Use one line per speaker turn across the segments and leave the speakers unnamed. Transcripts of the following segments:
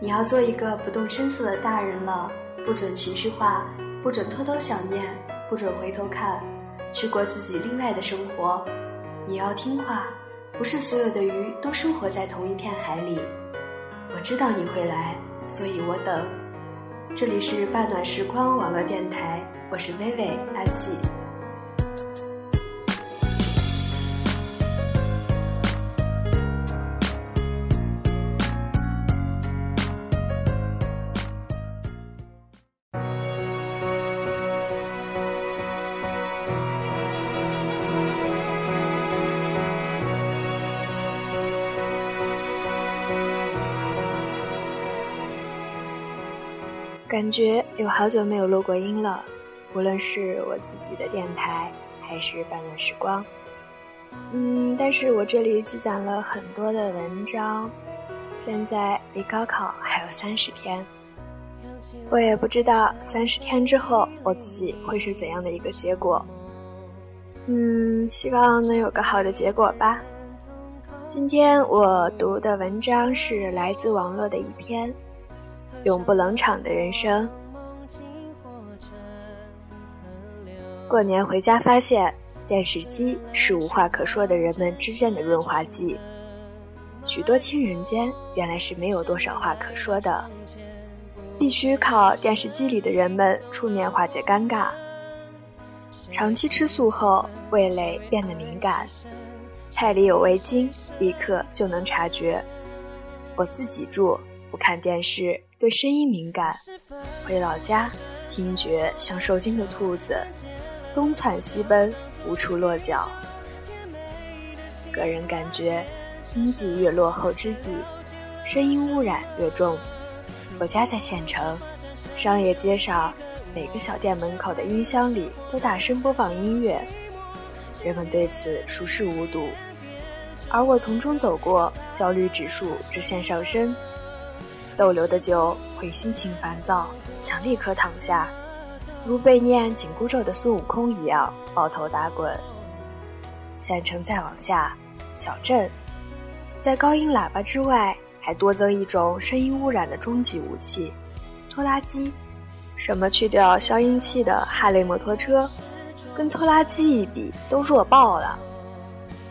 你要做一个不动声色的大人了，不准情绪化，不准偷偷想念，不准回头看，去过自己另外的生活。你要听话，不是所有的鱼都生活在同一片海里。我知道你会来，所以我等。这里是半暖时光网络电台，我是微微阿季。
感觉有好久没有录过音了，无论是我自己的电台还是半暖时光。嗯，但是我这里积攒了很多的文章，现在离高考还有三十天，我也不知道三十天之后我自己会是怎样的一个结果。嗯，希望能有个好的结果吧。今天我读的文章是来自网络的一篇。永不冷场的人生。过年回家发现，电视机是无话可说的人们之间的润滑剂。许多亲人间原来是没有多少话可说的，必须靠电视机里的人们出面化解尴尬。长期吃素后，味蕾变得敏感，菜里有味精，立刻就能察觉。我自己住，不看电视。对声音敏感，回老家，听觉像受惊的兔子，东窜西奔，无处落脚。个人感觉，经济越落后之地，声音污染越重。我家在县城，商业街上，每个小店门口的音箱里都大声播放音乐，人们对此熟视无睹，而我从中走过，焦虑指数直线上升。逗留的久，会心情烦躁，想立刻躺下，如被念紧箍咒的孙悟空一样抱头打滚。县城再往下，小镇，在高音喇叭之外，还多增一种声音污染的终极武器——拖拉机。什么去掉消音器的哈雷摩托车，跟拖拉机一比，都弱爆了。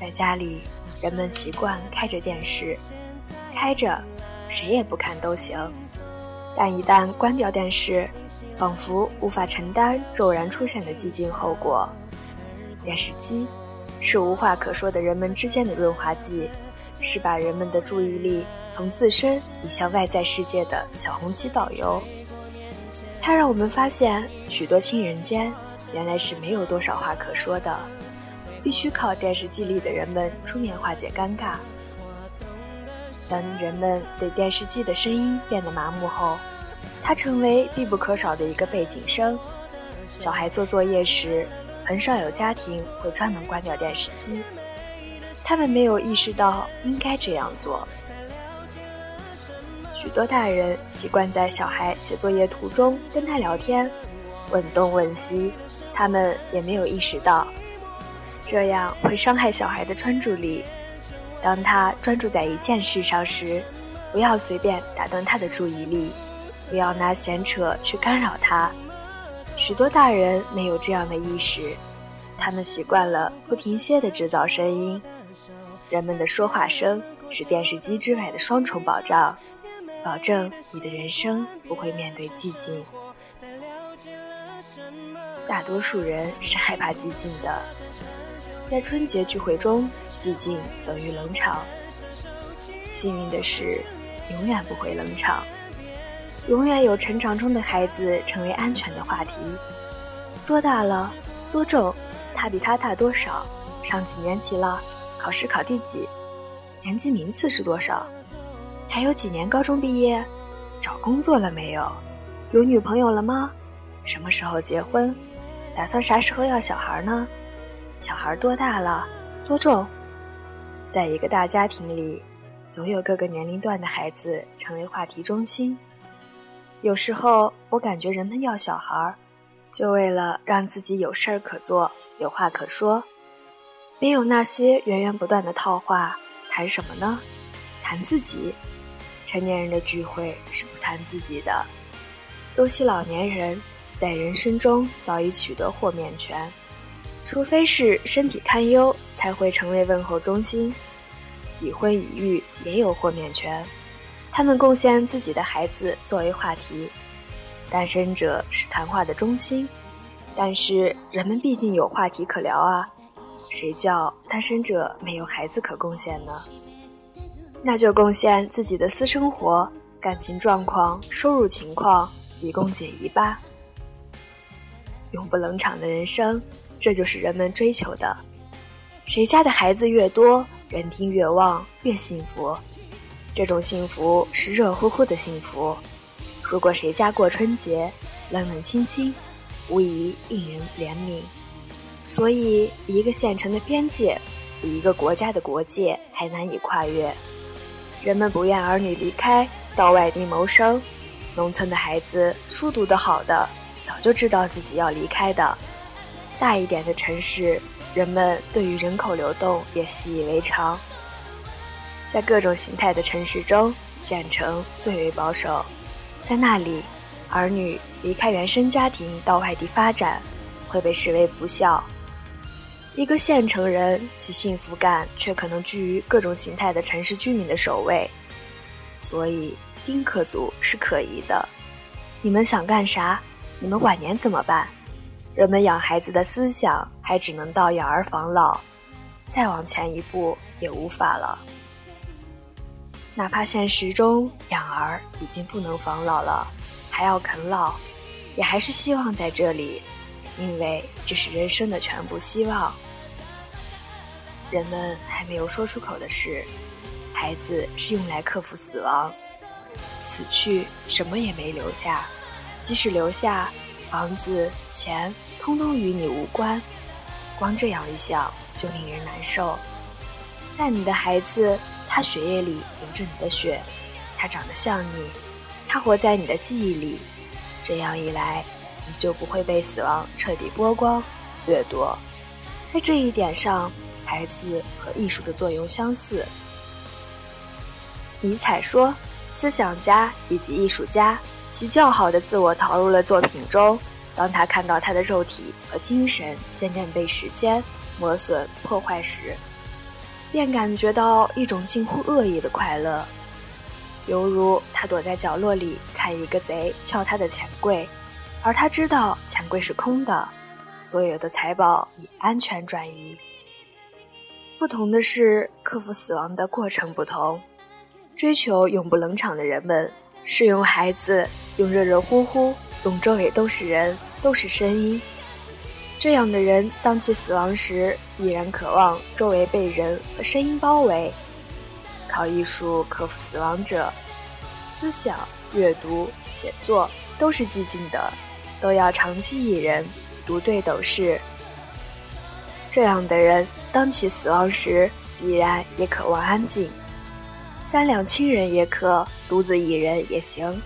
在家里，人们习惯开着电视，开着。谁也不看都行，但一旦关掉电视，仿佛无法承担骤然出现的寂静后果。电视机是无话可说的人们之间的润滑剂，是把人们的注意力从自身移向外在世界的小红旗导游。它让我们发现，许多亲人间原来是没有多少话可说的，必须靠电视机里的人们出面化解尴尬。当人们对电视机的声音变得麻木后，它成为必不可少的一个背景声。小孩做作业时，很少有家庭会专门关掉电视机，他们没有意识到应该这样做。许多大人习惯在小孩写作业途中跟他聊天，问东问西，他们也没有意识到，这样会伤害小孩的专注力。当他专注在一件事上时，不要随便打断他的注意力，不要拿闲扯去干扰他。许多大人没有这样的意识，他们习惯了不停歇的制造声音。人们的说话声是电视机之外的双重保障，保证你的人生不会面对寂静。大多数人是害怕寂静的，在春节聚会中。寂静等于冷场。幸运的是，永远不会冷场，永远有成长中的孩子成为安全的话题。多大了？多重？他比他大多少？上几年级了？考试考第几？年级名次是多少？还有几年高中毕业？找工作了没有？有女朋友了吗？什么时候结婚？打算啥时候要小孩呢？小孩多大了？多重？在一个大家庭里，总有各个年龄段的孩子成为话题中心。有时候，我感觉人们要小孩，就为了让自己有事儿可做，有话可说。没有那些源源不断的套话，谈什么呢？谈自己。成年人的聚会是不谈自己的，尤其老年人在人生中早已取得豁免权，除非是身体堪忧，才会成为问候中心。已婚已育也有豁免权，他们贡献自己的孩子作为话题。单身者是谈话的中心，但是人们毕竟有话题可聊啊，谁叫单身者没有孩子可贡献呢？那就贡献自己的私生活、感情状况、收入情况，以供解疑吧。永不冷场的人生，这就是人们追求的。谁家的孩子越多？人丁越旺，越幸福。这种幸福是热乎乎的幸福。如果谁家过春节，冷冷清清，无疑令人怜悯。所以，一个县城的边界，比一个国家的国界还难以跨越。人们不愿儿女离开，到外地谋生。农村的孩子，书读得好的，早就知道自己要离开的。大一点的城市。人们对于人口流动也习以为常。在各种形态的城市中，县城最为保守。在那里，儿女离开原生家庭到外地发展，会被视为不孝。一个县城人，其幸福感却可能居于各种形态的城市居民的首位。所以，丁克族是可疑的。你们想干啥？你们晚年怎么办？人们养孩子的思想还只能到养儿防老，再往前一步也无法了。哪怕现实中养儿已经不能防老了，还要啃老，也还是希望在这里，因为这是人生的全部希望。人们还没有说出口的是，孩子是用来克服死亡，死去什么也没留下，即使留下。房子、钱，通通与你无关。光这样一想，就令人难受。但你的孩子，他血液里流着你的血，他长得像你，他活在你的记忆里。这样一来，你就不会被死亡彻底剥光、掠夺。在这一点上，孩子和艺术的作用相似。尼采说：“思想家以及艺术家。”其较好的自我投入了作品中。当他看到他的肉体和精神渐渐被时间磨损破坏时，便感觉到一种近乎恶意的快乐，犹如他躲在角落里看一个贼撬他的钱柜，而他知道钱柜是空的，所有的财宝已安全转移。不同的是，克服死亡的过程不同。追求永不冷场的人们。是用孩子，用热热乎乎，用周围都是人，都是声音。这样的人，当其死亡时，依然渴望周围被人和声音包围。靠艺术克服死亡者，思想、阅读、写作都是寂静的，都要长期一人，独对斗室。这样的人，当其死亡时，依然也渴望安静。三两亲人也可，独自一人也行。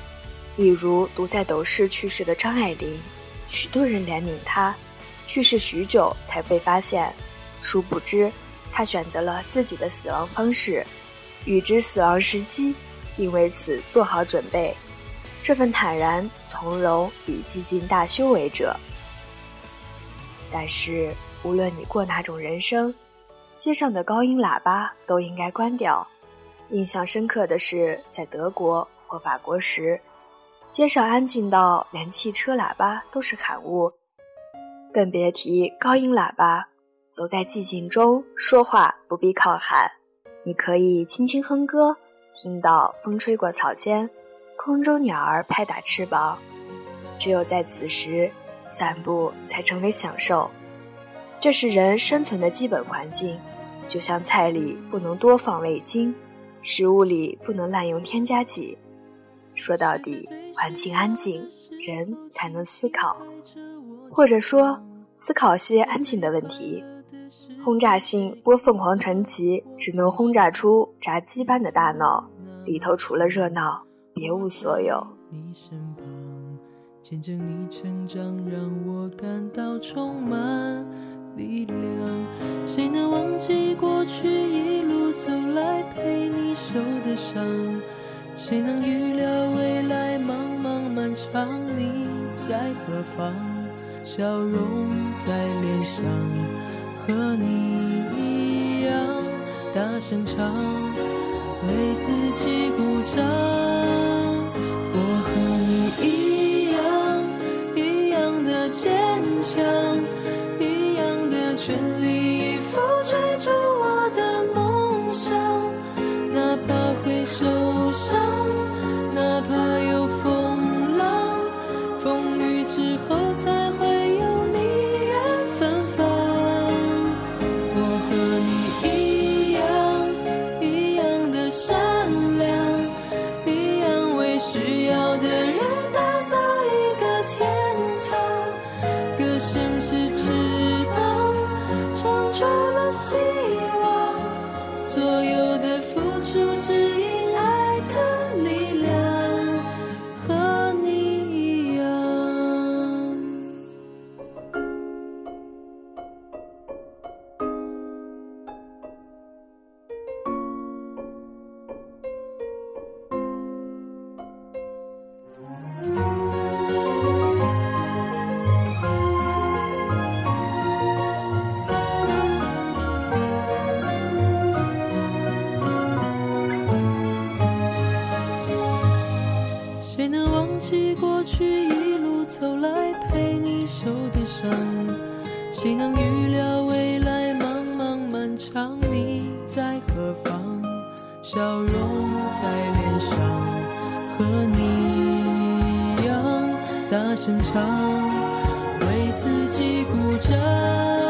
例如独在斗室去世的张爱玲，许多人怜悯她，去世许久才被发现。殊不知，她选择了自己的死亡方式，预知死亡时机，并为此做好准备。这份坦然从容，以寂静大修为者。但是，无论你过哪种人生，街上的高音喇叭都应该关掉。印象深刻的是，在德国或法国时，街上安静到连汽车喇叭都是喊物，更别提高音喇叭。走在寂静中说话不必靠喊，你可以轻轻哼歌，听到风吹过草间，空中鸟儿拍打翅膀。只有在此时，散步才成为享受。这是人生存的基本环境，就像菜里不能多放味精。食物里不能滥用添加剂。说到底，环境安静，人才能思考，或者说思考些安静的问题。轰炸性播凤凰传奇，只能轰炸出炸鸡般的大脑，里头除了热闹，别无所有。见证你成长，让我感到充满。力量，谁能忘记过去一路走来陪你受的伤，
谁能预料未来茫茫漫长，你在何方？笑容在脸上，和你一样大声唱，为自己鼓掌。为你受的伤谁能预料未来茫茫漫长你在何方？笑容在脸上和你一样大声唱为自己鼓掌。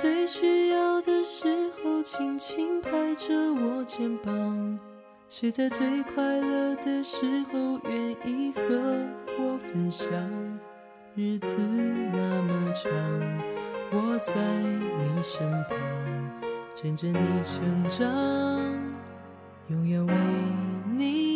最需要的时候轻轻拍着我肩膀。谁在最快乐的时候愿意和我分享。日子那么长我在你身旁见证你成长永远为你